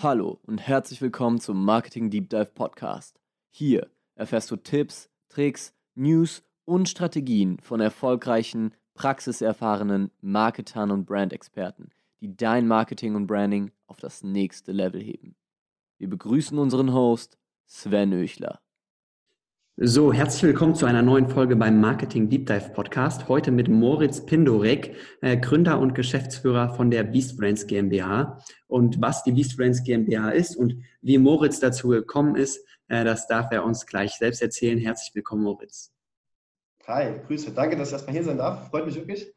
Hallo und herzlich willkommen zum Marketing Deep Dive Podcast. Hier erfährst du Tipps, Tricks, News und Strategien von erfolgreichen, praxiserfahrenen Marketern und Brandexperten, die dein Marketing und Branding auf das nächste Level heben. Wir begrüßen unseren Host Sven Öchler. So, herzlich willkommen zu einer neuen Folge beim Marketing Deep Dive Podcast. Heute mit Moritz Pindorek, äh, Gründer und Geschäftsführer von der Beast Brands GmbH. Und was die Beast Brands GmbH ist und wie Moritz dazu gekommen ist, äh, das darf er uns gleich selbst erzählen. Herzlich willkommen, Moritz. Hi, Grüße. Danke, dass ich erstmal hier sein darf. Freut mich wirklich.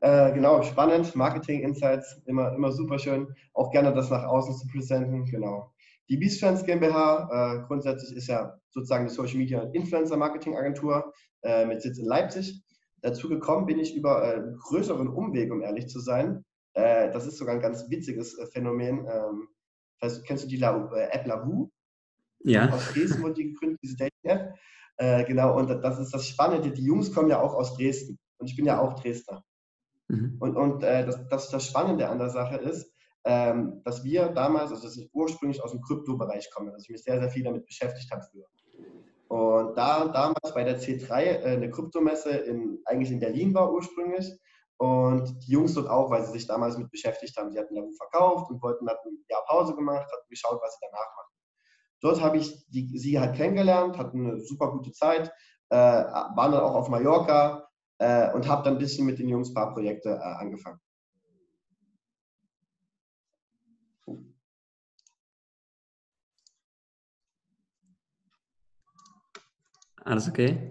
Äh, genau, spannend. Marketing Insights, immer, immer super schön. Auch gerne das nach außen zu präsentieren. Genau. Die Beastfans GmbH äh, grundsätzlich ist ja sozusagen eine Social Media Influencer Marketing Agentur äh, mit Sitz in Leipzig. Dazu gekommen bin ich über äh, einen größeren Umweg, um ehrlich zu sein. Äh, das ist sogar ein ganz witziges äh, Phänomen. Ähm, vielleicht kennst du die La äh, App Lavu? Ja. Aus Dresden wurde die gegründet, diese Dating-App. genau, und das ist das Spannende. Die Jungs kommen ja auch aus Dresden. Und ich bin ja auch Dresdner. Mhm. Und, und das, das, das Spannende an der Sache ist, ähm, dass wir damals, also dass ich ursprünglich aus dem Kryptobereich komme, dass ich mich sehr, sehr viel damit beschäftigt habe früher. Und da damals bei der C3 äh, eine Kryptomesse in, eigentlich in Berlin war ursprünglich und die Jungs dort auch, weil sie sich damals mit beschäftigt haben. Sie hatten Lavu verkauft und wollten, hatten ein Jahr Pause gemacht, hatten geschaut, was sie danach machen. Dort habe ich die, sie halt kennengelernt, hatten eine super gute Zeit, äh, waren dann auch auf Mallorca äh, und habe dann ein bisschen mit den Jungs ein paar Projekte äh, angefangen. Alles okay?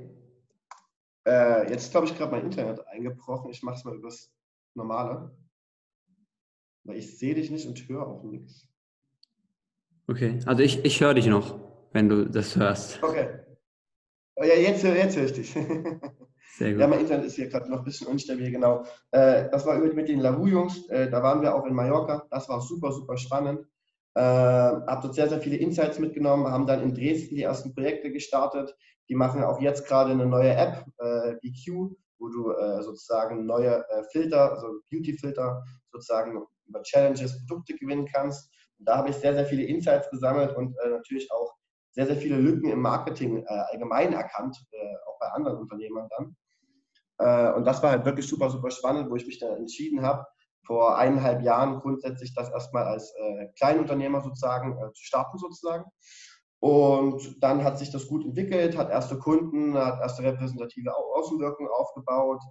Äh, jetzt glaube ich gerade mein Internet eingebrochen. Ich mache es mal übers Normale. Weil ich sehe dich nicht und höre auch nichts. Okay, also ich, ich höre dich noch, wenn du das hörst. Okay. Oh, ja, jetzt, jetzt höre ich dich. Sehr gut. Ja, mein Internet ist hier gerade noch ein bisschen unstabil, genau. Äh, das war mit den Lavu-Jungs, äh, da waren wir auch in Mallorca. Das war super, super spannend. Äh, habe dort sehr, sehr viele Insights mitgenommen, haben dann in Dresden die ersten Projekte gestartet. Die machen auch jetzt gerade eine neue App, äh, BQ, wo du äh, sozusagen neue äh, Filter, also Beauty-Filter, sozusagen über Challenges Produkte gewinnen kannst. Und da habe ich sehr, sehr viele Insights gesammelt und äh, natürlich auch sehr, sehr viele Lücken im Marketing äh, allgemein erkannt, auch bei anderen Unternehmern dann. und das war halt wirklich super, super spannend, wo ich mich dann entschieden habe, vor eineinhalb Jahren grundsätzlich das erstmal als äh, Kleinunternehmer sozusagen äh, zu starten sozusagen. Und dann hat sich das gut entwickelt, hat erste Kunden, hat erste repräsentative Außenwirkung aufgebaut,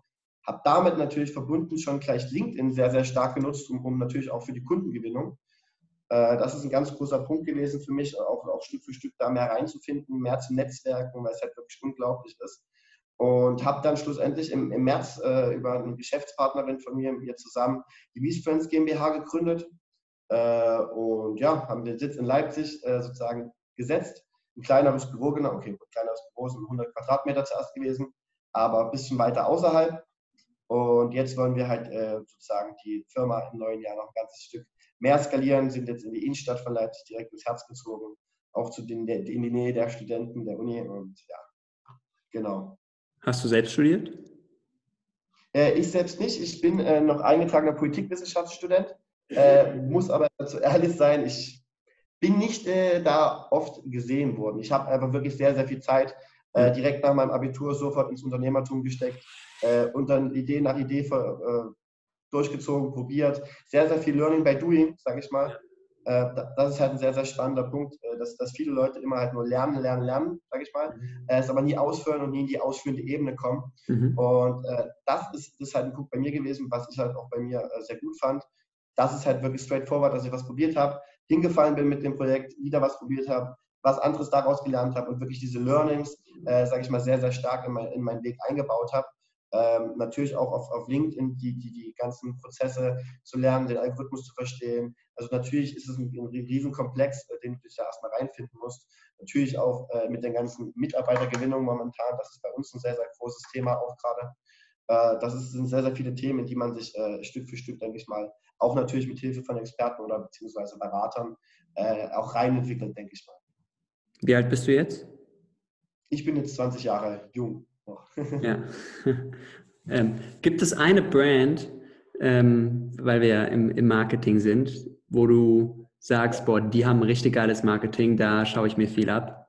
habe damit natürlich verbunden schon gleich LinkedIn sehr, sehr stark genutzt, um, um natürlich auch für die Kundengewinnung. Äh, das ist ein ganz großer Punkt gewesen für mich, auch, auch Stück für Stück da mehr reinzufinden, mehr zu netzwerken, weil es halt wirklich unglaublich ist. Und habe dann schlussendlich im, im März äh, über eine Geschäftspartnerin von mir, mit mir zusammen, die Mies Friends GmbH gegründet. Äh, und ja, haben den Sitz in Leipzig äh, sozusagen gesetzt. Ein kleineres Büro, genau, okay, ein kleineres Büro sind 100 Quadratmeter zuerst gewesen, aber ein bisschen weiter außerhalb. Und jetzt wollen wir halt äh, sozusagen die Firma im neuen Jahr noch ein ganzes Stück mehr skalieren, sind jetzt in die Innenstadt von Leipzig direkt ins Herz gezogen, auch zu den, in die Nähe der Studenten der Uni und ja, genau. Hast du selbst studiert? Äh, ich selbst nicht. Ich bin äh, noch eingetragener Politikwissenschaftsstudent, äh, muss aber dazu ehrlich sein, ich bin nicht äh, da oft gesehen worden. Ich habe einfach wirklich sehr, sehr viel Zeit äh, direkt nach meinem Abitur sofort ins Unternehmertum gesteckt äh, und dann Idee nach Idee durchgezogen, probiert. Sehr, sehr viel Learning by Doing, sage ich mal. Äh, das ist halt ein sehr, sehr spannender Punkt, äh, dass, dass viele Leute immer halt nur lernen, lernen, lernen, sage ich mal, mhm. es aber nie ausführen und nie in die ausführende Ebene kommen. Mhm. Und äh, das ist, ist halt ein Punkt bei mir gewesen, was ich halt auch bei mir sehr gut fand. Das ist halt wirklich straightforward, dass ich was probiert habe, hingefallen bin mit dem Projekt, wieder was probiert habe, was anderes daraus gelernt habe und wirklich diese Learnings, äh, sage ich mal, sehr, sehr stark in, mein, in meinen Weg eingebaut habe ähm, natürlich auch auf, auf LinkedIn die, die, die ganzen Prozesse zu lernen, den Algorithmus zu verstehen. Also natürlich ist es ein, ein Riesenkomplex, den du dich da erstmal reinfinden musst. Natürlich auch äh, mit den ganzen Mitarbeitergewinnungen momentan, das ist bei uns ein sehr, sehr großes Thema auch gerade. Äh, das ist, sind sehr, sehr viele Themen, die man sich äh, Stück für Stück, denke ich mal, auch natürlich mit Hilfe von Experten oder beziehungsweise Beratern äh, auch reinentwickelt, denke ich mal. Wie alt bist du jetzt? Ich bin jetzt 20 Jahre jung ja. ähm, gibt es eine Brand, ähm, weil wir ja im, im, Marketing sind, wo du sagst, boah, die haben richtig geiles Marketing, da schaue ich mir viel ab?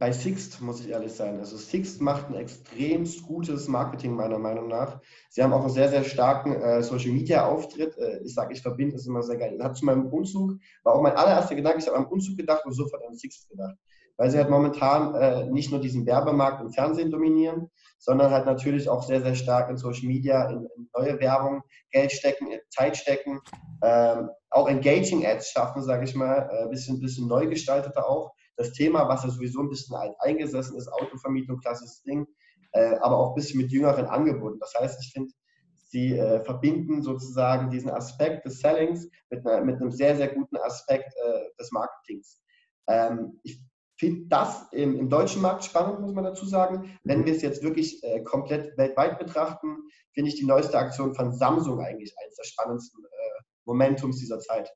bei Sixt muss ich ehrlich sein. Also Sixt macht ein extrem gutes Marketing meiner Meinung nach. Sie haben auch einen sehr, sehr starken äh, Social Media Auftritt. Äh, ich sage, ich verbinde es immer sehr geil. Das hat zu meinem Umzug, war auch mein allererster Gedanke, ich habe am Umzug gedacht und sofort an Sixt gedacht. Weil sie halt momentan äh, nicht nur diesen Werbemarkt im Fernsehen dominieren, sondern halt natürlich auch sehr, sehr stark in Social Media, in, in neue Werbung, Geld stecken, Zeit stecken, ähm, auch Engaging Ads schaffen, sage ich mal, ein äh, bisschen, bisschen neu gestaltete auch das Thema, was ja sowieso ein bisschen alt eingesessen ist, Autovermietung, klassisches Ding, äh, aber auch ein bisschen mit jüngeren Angeboten. Das heißt, ich finde, sie äh, verbinden sozusagen diesen Aspekt des Sellings mit, einer, mit einem sehr, sehr guten Aspekt äh, des Marketings. Ähm, ich finde das im, im, deutschen Markt spannend, muss man dazu sagen. Wenn wir es jetzt wirklich äh, komplett weltweit betrachten, finde ich die neueste Aktion von Samsung eigentlich eines der spannendsten äh, Momentums dieser Zeit.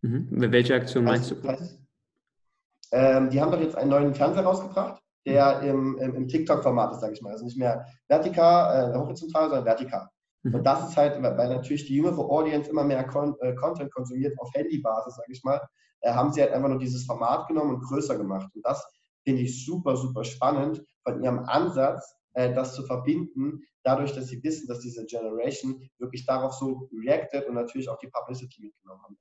Mhm. Welche Aktion meinst du? Heißt, ähm, die haben doch jetzt einen neuen Fernseher rausgebracht, der im, im, im TikTok-Format ist, sage ich mal. Also nicht mehr vertikal, äh, horizontal, sondern vertikal. Mhm. Und das ist halt, weil natürlich die jüngere Audience immer mehr Con äh, Content konsumiert auf Handybasis, sage ich mal, äh, haben sie halt einfach nur dieses Format genommen und größer gemacht. Und das finde ich super, super spannend von ihrem Ansatz, äh, das zu verbinden, dadurch, dass sie wissen, dass diese Generation wirklich darauf so reacted und natürlich auch die Publicity mitgenommen haben.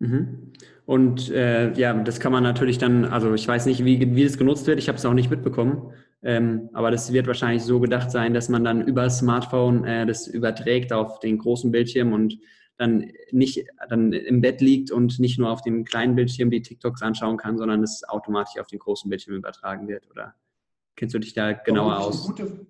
Mhm. Und äh, ja, das kann man natürlich dann, also ich weiß nicht, wie, wie das genutzt wird, ich habe es auch nicht mitbekommen, ähm, aber das wird wahrscheinlich so gedacht sein, dass man dann über das Smartphone äh, das überträgt auf den großen Bildschirm und dann nicht dann im Bett liegt und nicht nur auf dem kleinen Bildschirm die TikToks anschauen kann, sondern es automatisch auf den großen Bildschirm übertragen wird. Oder kennst du dich da genauer aus? Gute,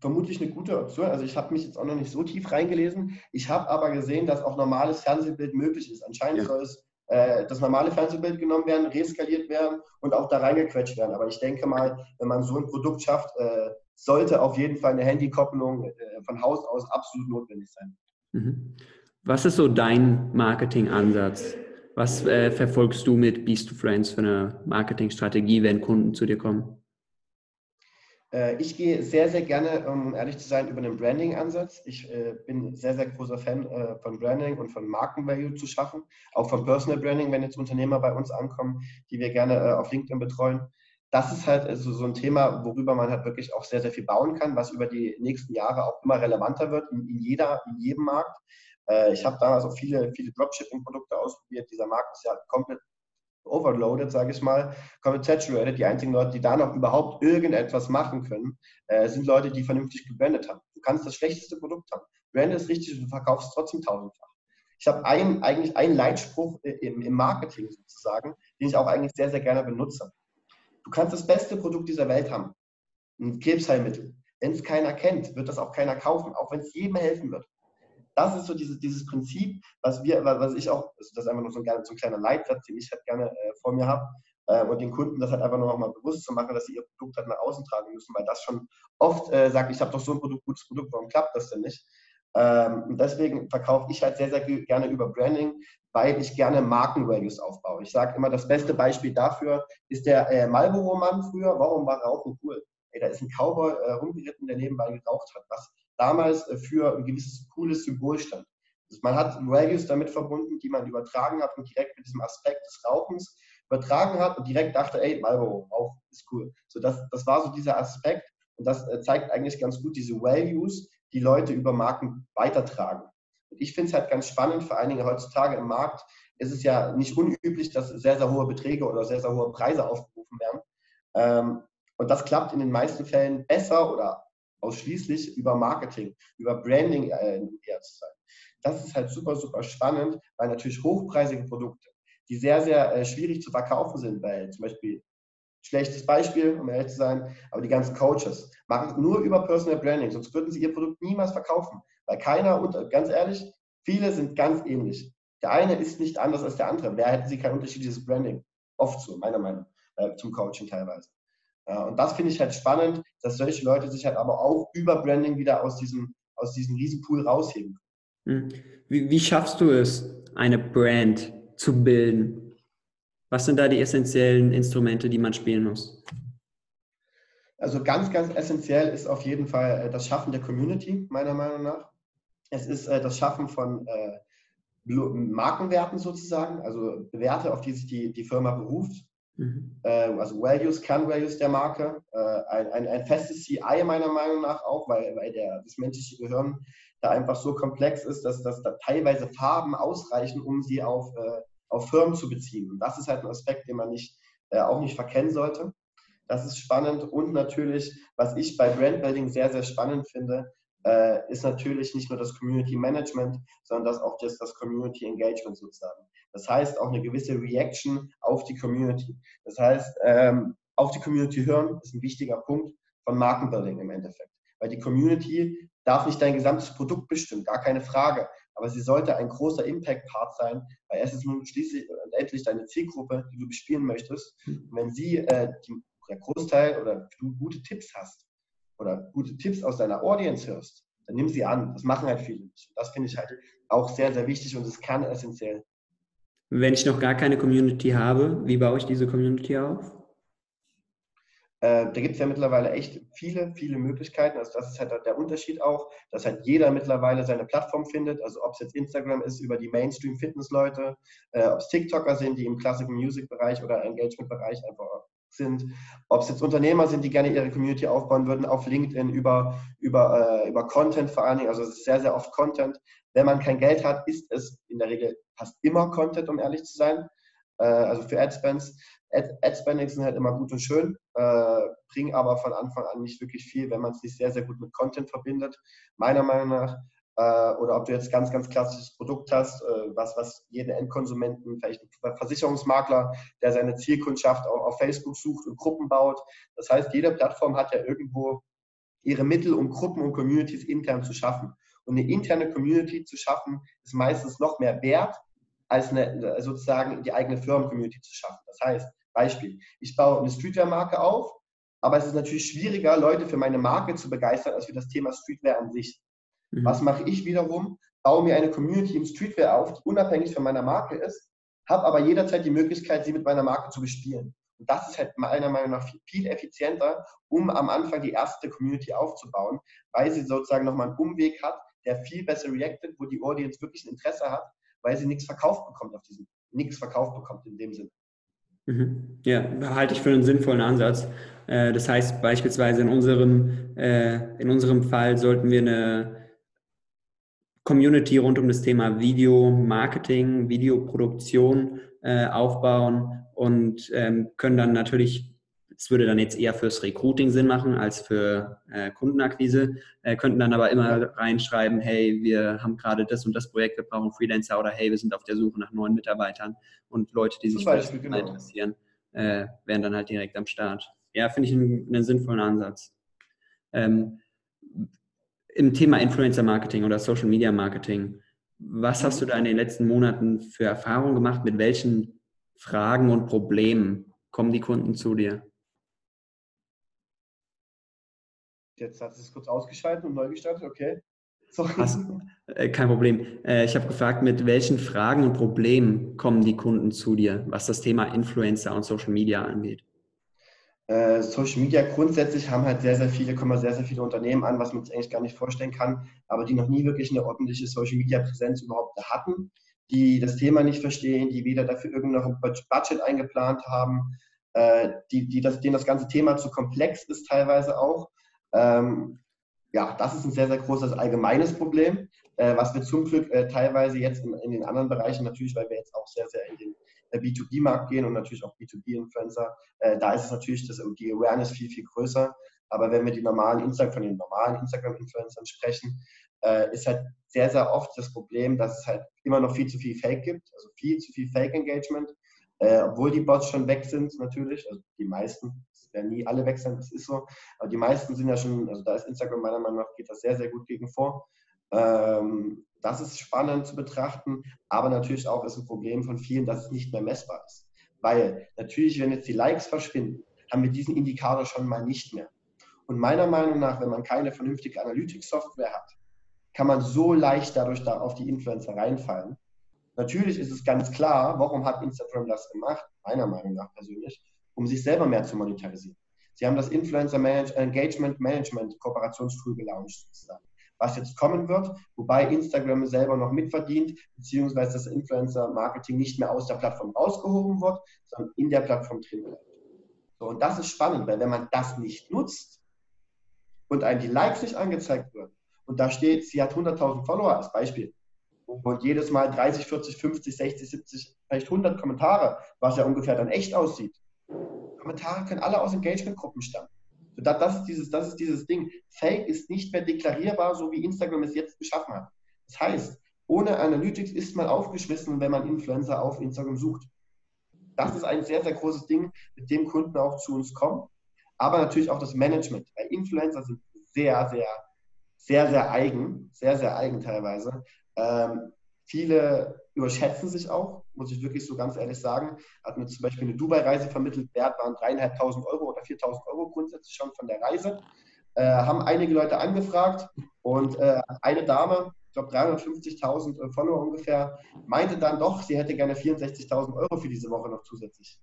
vermutlich eine gute Option. Also ich habe mich jetzt auch noch nicht so tief reingelesen. Ich habe aber gesehen, dass auch normales Fernsehbild möglich ist. Anscheinend ja. soll es äh, das normale Fernsehbild genommen werden, reskaliert werden und auch da reingequetscht werden. Aber ich denke mal, wenn man so ein Produkt schafft, äh, sollte auf jeden Fall eine Handykopplung äh, von Haus aus absolut notwendig sein. Mhm. Was ist so dein Marketingansatz? Was äh, verfolgst du mit Beast to Friends für eine Marketingstrategie, wenn Kunden zu dir kommen? Äh, ich gehe sehr, sehr gerne, um ehrlich zu sein, über den Branding-Ansatz. Ich äh, bin sehr, sehr großer Fan äh, von Branding und von Markenvalue zu schaffen, auch von Personal Branding, wenn jetzt Unternehmer bei uns ankommen, die wir gerne auf LinkedIn betreuen. Das ist halt also so ein Thema, worüber man halt wirklich auch sehr, sehr viel bauen kann, was über die nächsten Jahre auch immer relevanter wird in, in jeder, in jedem Markt. Ich habe damals auch viele, viele Dropshipping-Produkte ausprobiert. Dieser Markt ist ja komplett overloaded, sage ich mal, komplett saturated. Die einzigen Leute, die da noch überhaupt irgendetwas machen können, äh, sind Leute, die vernünftig gebrandet haben. Du kannst das schlechteste Produkt haben. Brand ist richtig, du verkaufst trotzdem tausendfach. Ich habe ein, eigentlich einen Leitspruch im, im Marketing sozusagen, den ich auch eigentlich sehr, sehr gerne benutze. Du kannst das beste Produkt dieser Welt haben, ein Krebsheilmittel. Wenn es keiner kennt, wird das auch keiner kaufen, auch wenn es jedem helfen wird das ist so dieses, dieses Prinzip, was wir, was ich auch, also das ist einfach nur so ein, so ein kleiner Leitsatz, den ich halt gerne äh, vor mir habe, äh, und den Kunden das halt einfach nur noch mal bewusst zu machen, dass sie ihr Produkt halt nach außen tragen müssen, weil das schon oft äh, sagt, ich habe doch so ein Produkt, gutes Produkt, warum klappt das denn nicht? Ähm, und deswegen verkaufe ich halt sehr, sehr gerne über Branding, weil ich gerne Markenvalues aufbaue. Ich sage immer, das beste Beispiel dafür ist der äh, Marlboro-Mann früher. Warum war Rauchen cool? Ey, da ist ein Cowboy äh, rumgeritten, der nebenbei geraucht hat. Was damals äh, für ein gewisses cooles Symbol stand. Also man hat Values damit verbunden, die man übertragen hat und direkt mit diesem Aspekt des Rauchens übertragen hat und direkt dachte, ey, Marlboro, Rauch ist cool. So das, das war so dieser Aspekt und das äh, zeigt eigentlich ganz gut diese Values, die Leute über Marken weitertragen. Und ich finde es halt ganz spannend, vor allen Dingen heutzutage im Markt ist es ja nicht unüblich, dass sehr, sehr hohe Beträge oder sehr, sehr hohe Preise aufgerufen werden. Ähm, und das klappt in den meisten Fällen besser oder ausschließlich über Marketing, über Branding äh, eher zu sein. Das ist halt super, super spannend, weil natürlich hochpreisige Produkte, die sehr, sehr äh, schwierig zu verkaufen sind, weil zum Beispiel, schlechtes Beispiel, um ehrlich zu sein, aber die ganzen Coaches machen nur über Personal Branding, sonst würden sie ihr Produkt niemals verkaufen, weil keiner, und ganz ehrlich, viele sind ganz ähnlich. Der eine ist nicht anders als der andere. Wer hätten sie kein unterschiedliches Branding? Oft so, meiner Meinung nach, äh, zum Coaching teilweise. Ja, und das finde ich halt spannend, dass solche Leute sich halt aber auch über Branding wieder aus diesem, aus diesem Riesenpool rausheben. Hm. Wie, wie schaffst du es, eine Brand zu bilden? Was sind da die essentiellen Instrumente, die man spielen muss? Also ganz, ganz essentiell ist auf jeden Fall äh, das Schaffen der Community, meiner Meinung nach. Es ist äh, das Schaffen von äh, Markenwerten sozusagen, also Werte, auf die sich die, die Firma beruft. Mhm. Äh, also Values, Kernvalues der Marke. Äh, ein, ein, ein festes CI meiner Meinung nach auch, weil, weil der, das menschliche Gehirn da einfach so komplex ist, dass, dass da teilweise Farben ausreichen, um sie auf, äh, auf Firmen zu beziehen. Und das ist halt ein Aspekt, den man nicht, äh, auch nicht verkennen sollte. Das ist spannend. Und natürlich, was ich bei Brandbuilding sehr, sehr spannend finde, ist natürlich nicht nur das Community Management, sondern das auch das, das Community Engagement sozusagen. Das heißt auch eine gewisse Reaction auf die Community. Das heißt, ähm, auf die Community hören ist ein wichtiger Punkt von Markenbuilding im Endeffekt. Weil die Community darf nicht dein gesamtes Produkt bestimmen, gar keine Frage. Aber sie sollte ein großer Impact-Part sein, weil es ist nun schließlich und endlich deine Zielgruppe, die du bespielen möchtest. Und wenn sie äh, die, der Großteil oder du gute Tipps hast oder gute Tipps aus deiner Audience hörst, dann nimm sie an. Das machen halt viele nicht. Das finde ich halt auch sehr, sehr wichtig und ist kernessentiell. Wenn ich noch gar keine Community habe, wie baue ich diese Community auf? Äh, da gibt es ja mittlerweile echt viele, viele Möglichkeiten. Also das ist halt der Unterschied auch, dass halt jeder mittlerweile seine Plattform findet. Also ob es jetzt Instagram ist über die Mainstream-Fitness-Leute, äh, ob es TikToker sind, die im Classic Music-Bereich oder Engagement-Bereich einfach sind, ob es jetzt Unternehmer sind, die gerne ihre Community aufbauen würden, auf LinkedIn über, über, äh, über Content vor allen Dingen. Also es ist sehr, sehr oft Content. Wenn man kein Geld hat, ist es in der Regel fast immer Content, um ehrlich zu sein. Äh, also für Adspends. Ad, Adspendings sind halt immer gut und schön, äh, bringen aber von Anfang an nicht wirklich viel, wenn man es nicht sehr, sehr gut mit Content verbindet. Meiner Meinung nach äh, oder ob du jetzt ganz, ganz klassisches Produkt hast, äh, was, was jeden Endkonsumenten, vielleicht ein Versicherungsmakler, der seine Zielkundschaft auch auf Facebook sucht und Gruppen baut. Das heißt, jede Plattform hat ja irgendwo ihre Mittel, um Gruppen und Communities intern zu schaffen. Und eine interne Community zu schaffen, ist meistens noch mehr wert, als eine, sozusagen die eigene Firmen-Community zu schaffen. Das heißt, Beispiel, ich baue eine Streetwear-Marke auf, aber es ist natürlich schwieriger, Leute für meine Marke zu begeistern, als für das Thema Streetwear an sich. Mhm. Was mache ich wiederum? Baue mir eine Community im Streetwear auf, die unabhängig von meiner Marke ist, habe aber jederzeit die Möglichkeit, sie mit meiner Marke zu bespielen. Und das ist halt meiner Meinung nach viel, viel effizienter, um am Anfang die erste Community aufzubauen, weil sie sozusagen nochmal einen Umweg hat, der viel besser reactet, wo die Audience wirklich ein Interesse hat, weil sie nichts verkauft bekommt auf diesem, nichts verkauft bekommt in dem Sinn. Mhm. Ja, halte ich für einen sinnvollen Ansatz. Äh, das heißt beispielsweise in unserem, äh, in unserem Fall sollten wir eine Community rund um das Thema Video, Marketing, Videoproduktion äh, aufbauen und ähm, können dann natürlich, es würde dann jetzt eher fürs Recruiting Sinn machen als für äh, Kundenakquise, äh, könnten dann aber immer reinschreiben, hey, wir haben gerade das und das Projekt, wir brauchen Freelancer oder hey, wir sind auf der Suche nach neuen Mitarbeitern und Leute, die sich für das genau. interessieren, äh, wären dann halt direkt am Start. Ja, finde ich einen, einen sinnvollen Ansatz. Ähm, im Thema Influencer Marketing oder Social Media Marketing, was hast du da in den letzten Monaten für Erfahrungen gemacht? Mit welchen Fragen und Problemen kommen die Kunden zu dir? Jetzt hat es kurz ausgeschaltet und neu gestartet, okay. Hast, äh, kein Problem. Äh, ich habe gefragt, mit welchen Fragen und Problemen kommen die Kunden zu dir, was das Thema Influencer und Social Media angeht? Äh, Social Media grundsätzlich haben halt sehr, sehr viele, kommen sehr, sehr viele Unternehmen an, was man sich eigentlich gar nicht vorstellen kann, aber die noch nie wirklich eine ordentliche Social Media Präsenz überhaupt hatten, die das Thema nicht verstehen, die weder dafür irgendein Budget eingeplant haben, äh, die, die das, denen das ganze Thema zu komplex ist teilweise auch. Ähm, ja, das ist ein sehr, sehr großes allgemeines Problem, äh, was wir zum Glück äh, teilweise jetzt in, in, den anderen Bereichen natürlich, weil wir jetzt auch sehr, sehr in den äh, B2B-Markt gehen und natürlich auch B2B-Influencer, äh, da ist es natürlich das, die Awareness viel, viel größer. Aber wenn wir die normalen Instagram, von den normalen Instagram-Influencern sprechen, äh, ist halt sehr, sehr oft das Problem, dass es halt immer noch viel zu viel Fake gibt, also viel zu viel Fake-Engagement, äh, obwohl die Bots schon weg sind natürlich, also die meisten, werden nie alle weg sein, das ist so, aber die meisten sind ja schon, also da ist Instagram meiner Meinung nach, geht das sehr, sehr gut gegen vor. Ähm, das ist spannend zu betrachten, aber natürlich auch ist ein Problem von vielen, dass es nicht mehr messbar ist. Weil natürlich, wenn jetzt die Likes verschwinden, haben wir diesen Indikator schon mal nicht mehr. Und meiner Meinung nach, wenn man keine vernünftige Analytics-Software hat, kann man so leicht dadurch da auf die Influencer reinfallen. Natürlich ist es ganz klar, warum hat Instagram das gemacht, meiner Meinung nach persönlich, um sich selber mehr zu monetarisieren. Sie haben das Influencer Engagement Management Kooperationstool gelauncht sozusagen was jetzt kommen wird, wobei Instagram selber noch mitverdient, beziehungsweise das Influencer-Marketing nicht mehr aus der Plattform rausgehoben wird, sondern in der Plattform drin bleibt. So, und das ist spannend, weil wenn man das nicht nutzt und einem die Likes nicht angezeigt wird und da steht, sie hat 100.000 Follower als Beispiel und jedes Mal 30, 40, 50, 60, 70, vielleicht 100 Kommentare, was ja ungefähr dann echt aussieht. Kommentare können alle aus Engagement-Gruppen stammen. Das, das, ist dieses, das ist dieses Ding. Fake ist nicht mehr deklarierbar, so wie Instagram es jetzt geschaffen hat. Das heißt, ohne Analytics ist man aufgeschmissen, wenn man Influencer auf Instagram sucht. Das ist ein sehr, sehr großes Ding, mit dem Kunden auch zu uns kommen. Aber natürlich auch das Management. Weil Influencer sind sehr, sehr, sehr, sehr eigen, sehr, sehr eigen teilweise. Ähm, viele überschätzen sich auch, muss ich wirklich so ganz ehrlich sagen. Hat mir zum Beispiel eine Dubai-Reise vermittelt, Wert waren dreieinhalbtausend Euro oder 4.000 Euro grundsätzlich schon von der Reise. Äh, haben einige Leute angefragt und äh, eine Dame, ich glaube 350.000 äh, Follower ungefähr, meinte dann doch, sie hätte gerne 64.000 Euro für diese Woche noch zusätzlich.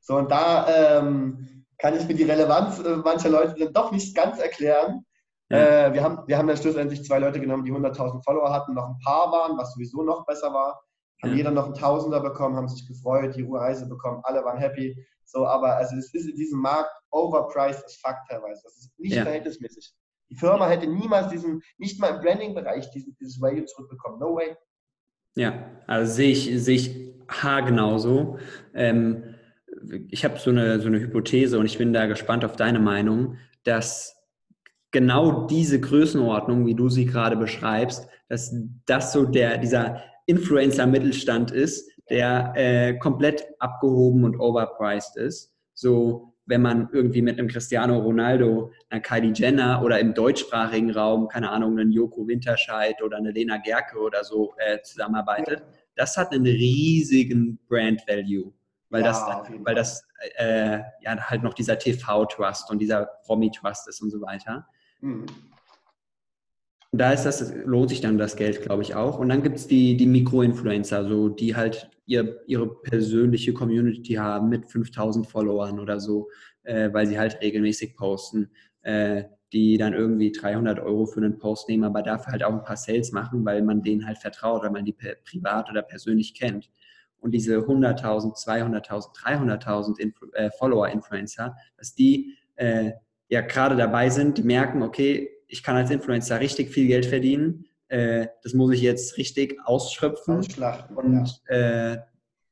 So, und da ähm, kann ich mir die Relevanz äh, mancher Leute dann doch nicht ganz erklären. Ja. Äh, wir, haben, wir haben dann schlussendlich zwei Leute genommen, die 100.000 Follower hatten, noch ein paar waren, was sowieso noch besser war. Haben ja. jeder noch einen Tausender bekommen, haben sich gefreut, die Reise bekommen, alle waren happy. So, aber also es ist in diesem Markt overpriced as fuck teilweise. Das ist nicht ja. verhältnismäßig. Die Firma hätte niemals diesen, nicht mal im Branding-Bereich diesen, dieses Value zurückbekommen. No way. Ja, also sehe ich, sehe ich haargenauso. Ähm, ich habe so eine, so eine Hypothese und ich bin da gespannt auf deine Meinung, dass genau diese Größenordnung, wie du sie gerade beschreibst, dass das so der, dieser Influencer-Mittelstand ist, der äh, komplett abgehoben und overpriced ist. So, wenn man irgendwie mit einem Cristiano Ronaldo, einer Kylie Jenner oder im deutschsprachigen Raum, keine Ahnung, einen Joko Winterscheid oder eine Lena Gerke oder so äh, zusammenarbeitet, das hat einen riesigen Brand Value weil ja, das, weil das äh, ja halt noch dieser TV-Trust und dieser Promi-Trust ist und so weiter. Mhm. Und da ist das, lohnt sich dann das Geld, glaube ich, auch. Und dann gibt es die, die Mikro-Influencer, so, die halt ihr, ihre persönliche Community haben mit 5000 Followern oder so, äh, weil sie halt regelmäßig posten, äh, die dann irgendwie 300 Euro für einen Post nehmen, aber dafür halt auch ein paar Sales machen, weil man denen halt vertraut, weil man die privat oder persönlich kennt. Und diese 100.000, 200.000, 300.000 Influ äh, Follower-Influencer, dass die äh, ja gerade dabei sind, die merken, okay, ich kann als Influencer richtig viel Geld verdienen, äh, das muss ich jetzt richtig ausschöpfen und ja. Äh,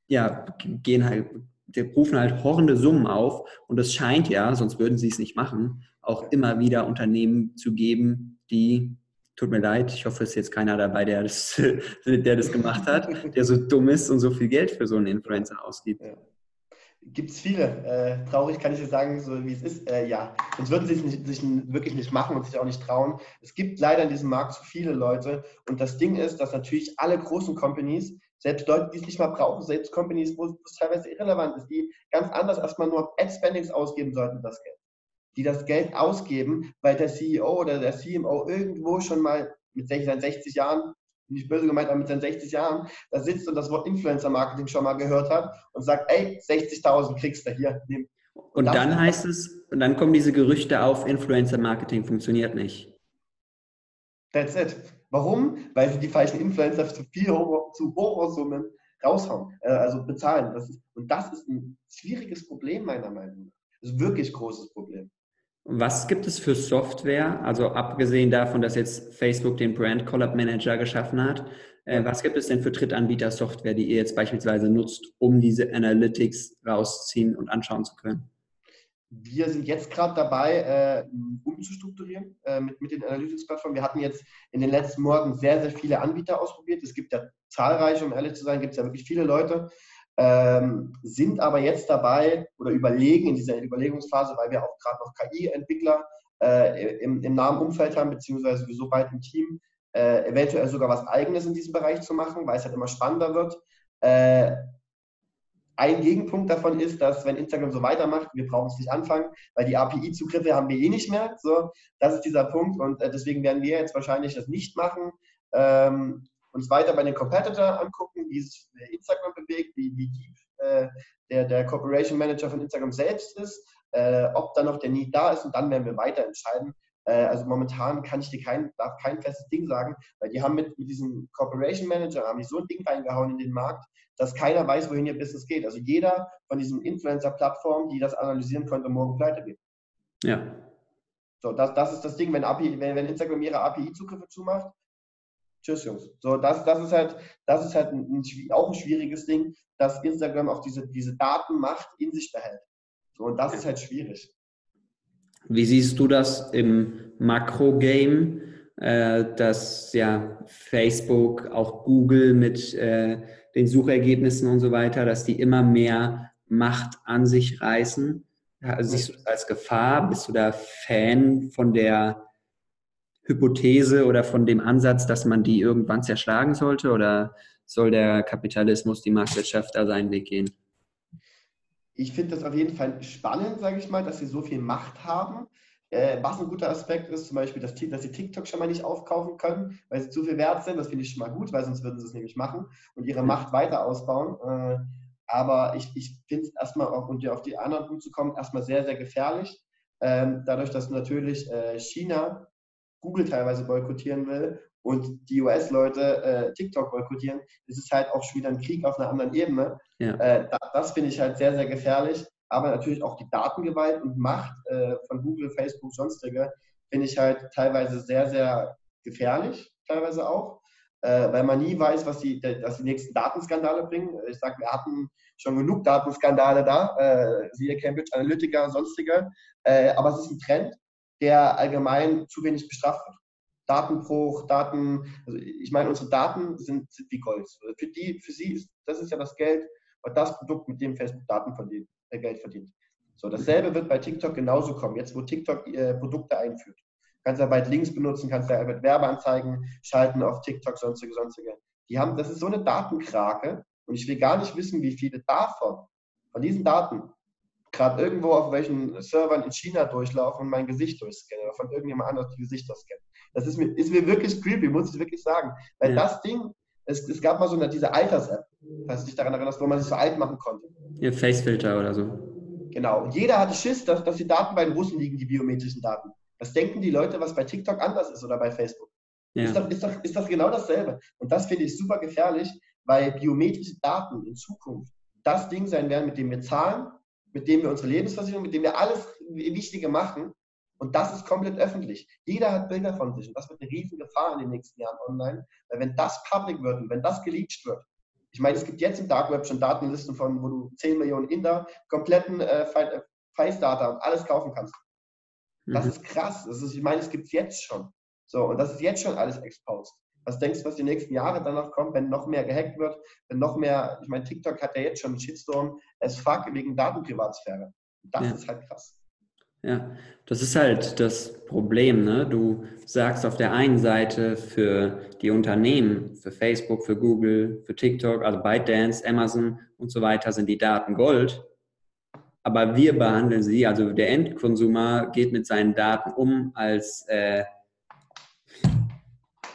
ja, gehen halt, die rufen halt horrende Summen auf und es scheint ja, sonst würden sie es nicht machen, auch immer wieder Unternehmen zu geben, die tut mir leid, ich hoffe, es ist jetzt keiner dabei, der das, der das gemacht hat, der so dumm ist und so viel Geld für so einen Influencer ausgibt. Ja. Gibt es viele. Äh, traurig kann ich dir sagen, so wie es ist. Äh, ja, sonst würden sie es nicht, sich wirklich nicht machen und sich auch nicht trauen. Es gibt leider in diesem Markt zu viele Leute. Und das Ding ist, dass natürlich alle großen Companies, selbst Leute, die es nicht mal brauchen, selbst Companies, wo es teilweise irrelevant ist, die ganz anders erstmal nur Ad-Spendings ausgeben sollten, das Geld. Die das Geld ausgeben, weil der CEO oder der CMO irgendwo schon mal mit 60 Jahren nicht böse gemeint, aber mit seinen 60 Jahren, da sitzt und das Wort Influencer-Marketing schon mal gehört hat und sagt, ey, 60.000 kriegst du hier. Nimm. Und, und dann heißt es, und dann kommen diese Gerüchte auf, Influencer-Marketing funktioniert nicht. That's it. Warum? Weil sie die falschen Influencer zu viel zu hohe Summen raushauen, äh, also bezahlen. Das ist, und das ist ein schwieriges Problem meiner Meinung nach. Das ist ein wirklich großes Problem. Was gibt es für Software, also abgesehen davon, dass jetzt Facebook den Brand Collab Manager geschaffen hat, äh, was gibt es denn für Drittanbieter-Software, die ihr jetzt beispielsweise nutzt, um diese Analytics rausziehen und anschauen zu können? Wir sind jetzt gerade dabei, äh, umzustrukturieren äh, mit, mit den Analytics-Plattformen. Wir hatten jetzt in den letzten Monaten sehr, sehr viele Anbieter ausprobiert. Es gibt ja zahlreiche, um ehrlich zu sein, gibt es ja wirklich viele Leute ähm, sind aber jetzt dabei oder überlegen in dieser Überlegungsphase, weil wir auch gerade noch KI-Entwickler äh, im, im nahen Umfeld haben, beziehungsweise wir so bald im Team, äh, eventuell sogar was Eigenes in diesem Bereich zu machen, weil es halt immer spannender wird. Äh, ein Gegenpunkt davon ist, dass wenn Instagram so weitermacht, wir brauchen es nicht anfangen, weil die API-Zugriffe haben wir eh nicht mehr. So, das ist dieser Punkt und äh, deswegen werden wir jetzt wahrscheinlich das nicht machen. Ähm, uns weiter bei den Competitor angucken, wie sich Instagram bewegt, wie, wie deep äh, der, der Corporation Manager von Instagram selbst ist, äh, ob da noch der Need da ist und dann werden wir weiter entscheiden. Äh, also momentan kann ich dir kein, darf kein festes Ding sagen, weil die haben mit, mit diesem Corporation Manager, haben die so ein Ding reingehauen in den Markt, dass keiner weiß, wohin ihr Business geht. Also jeder von diesen Influencer-Plattformen, die das analysieren könnte, morgen pleite gehen. Ja. So, das, das ist das Ding, wenn, API, wenn, wenn Instagram ihre API-Zugriffe zumacht, tschüss Jungs. So, das, das ist halt, das ist halt ein, auch ein schwieriges Ding, dass Instagram auch diese, diese Datenmacht in sich behält. So, und das ist halt schwierig. Wie siehst du das im Makro-Game, äh, dass ja Facebook, auch Google mit äh, den Suchergebnissen und so weiter, dass die immer mehr Macht an sich reißen? Siehst du das als Gefahr? Bist du da Fan von der Hypothese oder von dem Ansatz, dass man die irgendwann zerschlagen sollte? Oder soll der Kapitalismus, die Marktwirtschaft da seinen Weg gehen? Ich finde das auf jeden Fall spannend, sage ich mal, dass sie so viel Macht haben. Äh, was ein guter Aspekt ist, zum Beispiel, dass, dass, sie TikTok schon mal nicht aufkaufen können, weil sie zu viel wert sind. Das finde ich schon mal gut, weil sonst würden sie es nämlich machen und ihre Macht weiter ausbauen. Äh, aber ich, ich finde es erstmal, auch, um auf die anderen Punkte zu kommen, erstmal sehr, sehr gefährlich. Ähm, dadurch, dass natürlich äh, China Google teilweise boykottieren will und die US-Leute äh, TikTok boykottieren, ist es halt auch schon wieder ein Krieg auf einer anderen Ebene. Ja. Äh, das, das finde ich halt sehr, sehr gefährlich. Aber natürlich auch die Datengewalt und Macht äh, von Google, Facebook, sonstige, finde ich halt teilweise sehr, sehr gefährlich, teilweise auch. Äh, weil man nie weiß, was die, was die nächsten Datenskandale bringen. Ich sage, wir hatten schon genug Datenskandale da, äh, siehe Cambridge Analytica, sonstige. Äh, aber es ist ein Trend der allgemein zu wenig bestraft wird. Datenbruch, Daten, also ich meine, unsere Daten sind, sind wie Gold. Für die, für sie ist, das ist ja das Geld und das Produkt, mit dem Facebook Daten verdient, äh, Geld verdient. So, dasselbe wird bei TikTok genauso kommen, jetzt wo TikTok äh, Produkte einführt. Kannst ja bald Links benutzen, kannst ja mit Werbeanzeigen schalten auf TikTok, sonstige, sonstige. Die haben, das ist so eine Datenkrake und ich will gar nicht wissen, wie viele davon, von diesen Daten, gerade irgendwo auf welchen Servern in China durchlaufen und mein Gesicht durchscannen oder von irgendjemand anderes die Gesichter scannen. Das ist mir, ist mir wirklich creepy, muss ich wirklich sagen. Weil ja. das Ding, es, es, gab mal so eine, diese Alters-App, falls du dich daran erinnerst, wo man sich so alt machen konnte. Ja, Facefilter oder so. Genau. Und jeder hatte Schiss, dass, dass die Daten bei den Russen liegen, die biometrischen Daten. Das denken die Leute, was bei TikTok anders ist oder bei Facebook. Ja. Ist, doch, ist, doch, ist das genau dasselbe. Und das finde ich super gefährlich, weil biometrische Daten in Zukunft das Ding sein werden, mit dem wir zahlen mit dem wir unsere Lebensversicherung, mit dem wir alles Wichtige machen. Und das ist komplett öffentlich. Jeder hat Bilder von sich. Und das wird eine riesige Gefahr in den nächsten Jahren online. Weil wenn das public wird und wenn das geleakt wird, ich meine, es gibt jetzt im Dark Web schon Datenlisten von, wo du 10 Millionen Inder, kompletten äh, äh Face-Data und alles kaufen kannst. Das mhm. ist krass. Das ist, ich meine, es gibt es jetzt schon. So, und das ist jetzt schon alles exposed. Was denkst du, was die nächsten Jahre danach kommt, wenn noch mehr gehackt wird, wenn noch mehr, ich meine, TikTok hat ja jetzt schon einen Shitstorm as fuck wegen Datenprivatsphäre. Das ja. ist halt krass. Ja, das ist halt das Problem. Ne? Du sagst auf der einen Seite für die Unternehmen, für Facebook, für Google, für TikTok, also ByteDance, Amazon und so weiter sind die Daten Gold. Aber wir behandeln sie, also der Endkonsumer geht mit seinen Daten um als äh,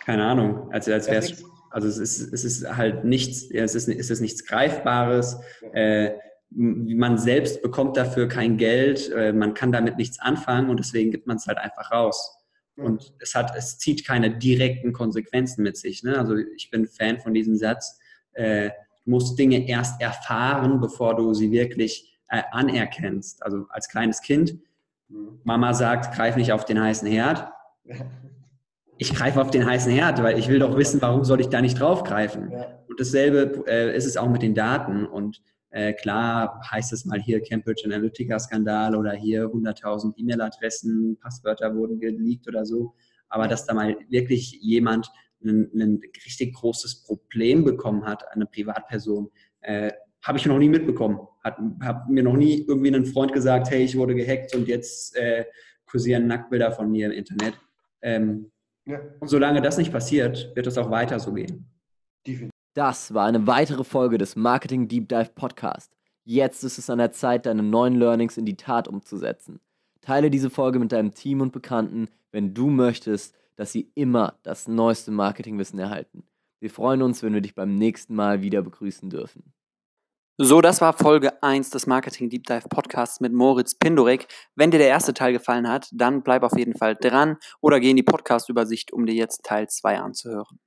keine Ahnung, als, als wäre es, also es ist, es ist halt nichts, es ist, es ist nichts Greifbares. Äh, man selbst bekommt dafür kein Geld, äh, man kann damit nichts anfangen und deswegen gibt man es halt einfach raus. Und es hat, es zieht keine direkten Konsequenzen mit sich. Ne? Also ich bin Fan von diesem Satz. Äh, du musst Dinge erst erfahren, bevor du sie wirklich äh, anerkennst. Also als kleines Kind, mhm. Mama sagt, greif nicht auf den heißen Herd ich greife auf den heißen Herd, weil ich will doch wissen, warum soll ich da nicht draufgreifen. Ja. Und dasselbe äh, ist es auch mit den Daten. Und äh, klar heißt es mal hier Cambridge Analytica-Skandal oder hier 100.000 E-Mail-Adressen, Passwörter wurden geleakt oder so. Aber dass da mal wirklich jemand ein, ein richtig großes Problem bekommen hat, eine Privatperson, äh, habe ich noch nie mitbekommen. Hat, hat mir noch nie irgendwie ein Freund gesagt, hey, ich wurde gehackt und jetzt äh, kursieren Nacktbilder von mir im Internet. Ähm, ja. Und solange das nicht passiert, wird es auch weiter so gehen. Das war eine weitere Folge des Marketing Deep Dive Podcast. Jetzt ist es an der Zeit, deine neuen Learnings in die Tat umzusetzen. Teile diese Folge mit deinem Team und Bekannten, wenn du möchtest, dass sie immer das neueste Marketingwissen erhalten. Wir freuen uns, wenn wir dich beim nächsten Mal wieder begrüßen dürfen. So, das war Folge 1 des Marketing Deep Dive Podcasts mit Moritz Pindorek. Wenn dir der erste Teil gefallen hat, dann bleib auf jeden Fall dran oder geh in die Podcast-Übersicht, um dir jetzt Teil 2 anzuhören.